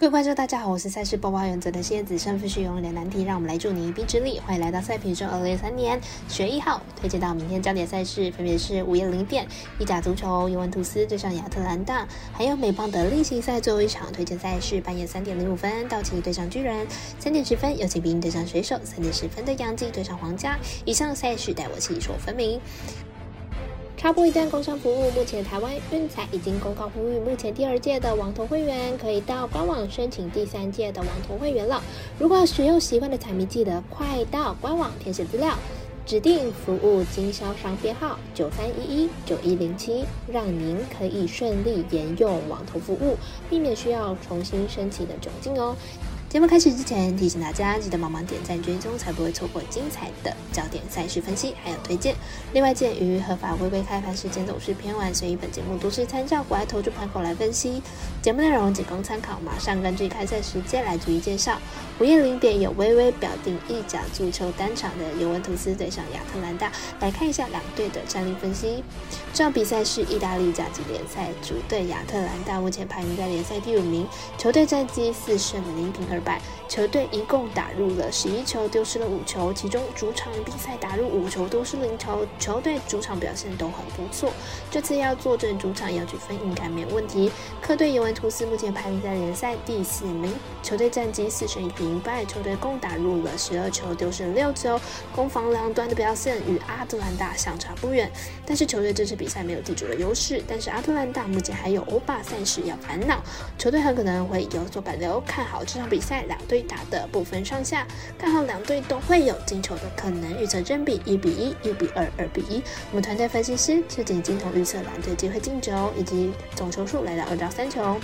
各位观众，大家好，我是赛事播报原则的蝎子，胜负是永远的难题，让我们来助你一臂之力。欢迎来到赛评中二零二三年十月一号推荐到明天焦点赛事，分别是午夜零点意甲足球尤文图斯对上亚特兰大，还有美邦的例行赛最后一场推荐赛事半夜三点零五分道奇对上巨人，三点十分有骑兵对上水手，三点十分的洋基对上皇家。以上赛事带我细说分明。插播一段工商服务，目前台湾运彩已经公告呼吁，目前第二届的网投会员可以到官网申请第三届的网投会员了。如果使用习惯的彩迷，记得快到官网填写资料，指定服务经销商编号九三一一九一零七，让您可以顺利沿用网投服务，避免需要重新申请的窘境哦。节目开始之前，提醒大家记得帮忙点赞追踪，才不会错过精彩的焦点赛事分析还有推荐。另外，鉴于合法微微开盘时间总是偏晚，所以本节目都是参照国外投注盘口来分析。节目内容仅供参考，马上根据开赛时间来逐一介绍。午夜零点有微微表定意甲足球单场的尤文图斯对上亚特兰大，来看一下两队的战力分析。这场比赛是意大利甲级联赛主队亚特兰大，目前排名在联赛第五名，球队战绩四胜零平二。败，球队一共打入了十一球，丢失了五球，其中主场比赛打入五球，都是零球，球队主场表现都很不错。这次要坐镇主场要取分应该没问题。客队尤文图斯目前排名在联赛第四名，球队战绩四胜一平败，球队共打入了十二球，丢失六球，攻防两端的表现与阿特兰大相差不远。但是球队这次比赛没有地主的优势，但是阿特兰大目前还有欧霸赛事要烦恼，球队很可能会有所保留，看好这场比赛。在两队打的不分上下，看好两队都会有进球的可能，预测正比一比一、一比二、二比一。我们团队分析师就仅金童预测两队机会进球以及总球数来到二到三球。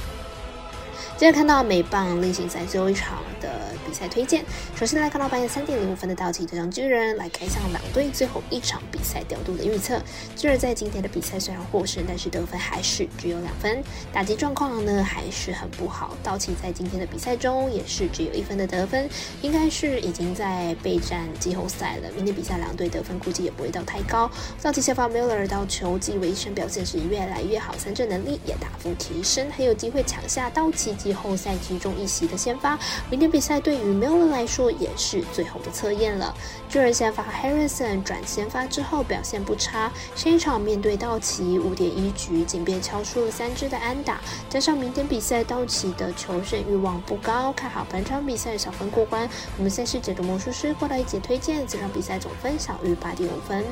接着看到美棒例行赛最后一场的比赛推荐。首先来看到半夜三点零五分的道奇对上巨人，来开向两队最后一场比赛调度的预测。巨人在今天的比赛虽然获胜，但是得分还是只有两分，打击状况呢还是很不好。道奇在今天的比赛中也是只有一分的得分，应该是已经在备战季后赛了。明天比赛两队得分估计也不会到太高。道奇先发 Miller 到球季尾声表现是越来越好，三振能力也大幅提升，很有机会抢下道奇。季后赛其中一席的先发，明天比赛对于 Miller 来说也是最后的测验了。巨人先发 Harrison 转先发之后表现不差，上一场面对道奇五点一局仅便敲出了三支的安打，加上明天比赛道奇的求胜欲望不高，看好本场比赛小分过关。我们赛事解读魔术师过来一起推荐，这场比赛总分小于八点五分。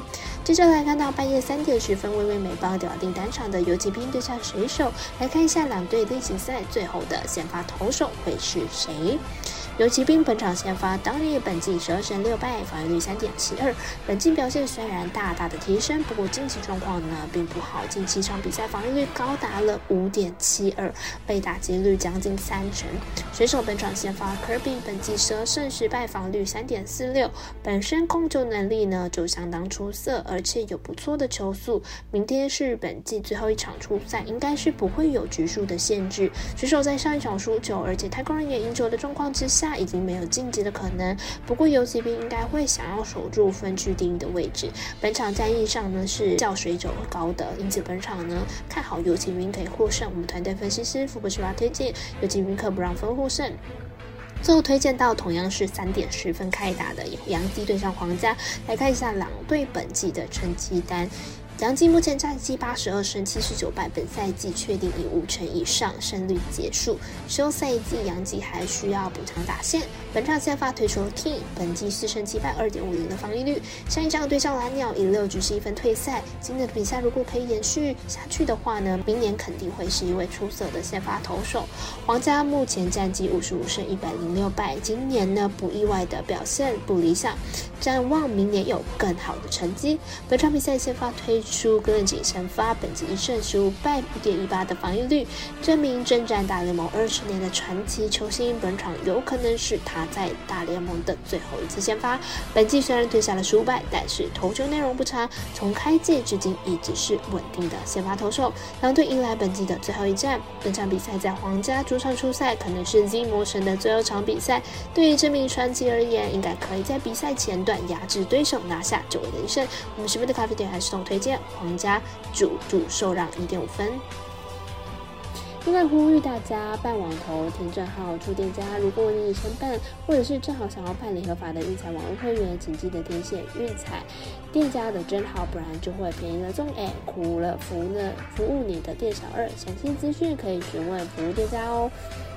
接着来看到半夜三点十分，微微美邦屌定单场的游骑兵对上水手，来看一下两队例行赛最后的。先发投手会是谁？游骑兵本场先发，当日本季十二胜六败，防御率三点七二。本季表现虽然大大的提升，不过近期状况呢并不好。近七场比赛防御率高达了五点七二，被打击率将近三成。水手本场先发科比，本季十二胜十败，防御率三点四六。本身控球能力呢就相当出色，而且有不错的球速。明天是本季最后一场出赛，应该是不会有局数的限制。水手在上一场输球，而且太空人也赢球的状况之下。下已经没有晋级的可能，不过游骑兵应该会想要守住分区第一的位置。本场战役上呢是较水准高的，因此本场呢看好游骑兵可以获胜。我们团队分析师福布斯拉推荐游骑兵可不让分获胜。最后推荐到同样是三点十分开打的洋基对上皇家，来看一下两队本季的成绩单。杨基目前战绩八十二胜七十九败，本赛季确定以五成以上胜率结束。休赛季杨基还需要补偿打线。本场先发推出了 King，本季四胜七败二点五零的防御率。上一场对上蓝鸟以六局十一分退赛。今年的比赛如果可以延续下去的话呢，明年肯定会是一位出色的先发投手。皇家目前战绩五十五胜一百零六败，今年呢不意外的表现不理想，展望明年有更好的成绩。本场比赛先发推。出格伦锦先发，本季一胜十五败，五点一八的防御率，证明征战大联盟二十年的传奇球星，本场有可能是他在大联盟的最后一次先发。本季虽然退下了十五败，但是投球内容不差，从开季至今一直是稳定的先发投手。狼队迎来本季的最后一战，本场比赛在皇家主场出赛，可能是 Z 魔神的最后场比赛。对于这名传奇而言，应该可以在比赛前段压制对手，拿下久违的一胜。我们十分的咖啡店还是同推荐。皇家主主受让一点五分。另外呼吁大家办网投填证号出店家，如果你已申办，或者是正好想要办理合法的运彩网络会员，请记得填写运彩店家的真号，不然就会便宜了中哎，苦了服了服务你的店小二。详细资讯可以询问服务店家哦。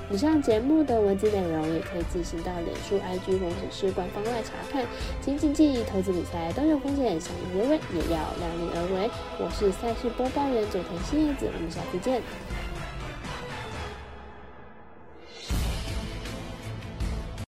以上节目的文字内容也可以自行到脸书、IG 或者是官方外查看。请谨记，投资理财都有风险，想赢微微也要量力而为。我是赛事播报员佐藤新叶子，我们下次见。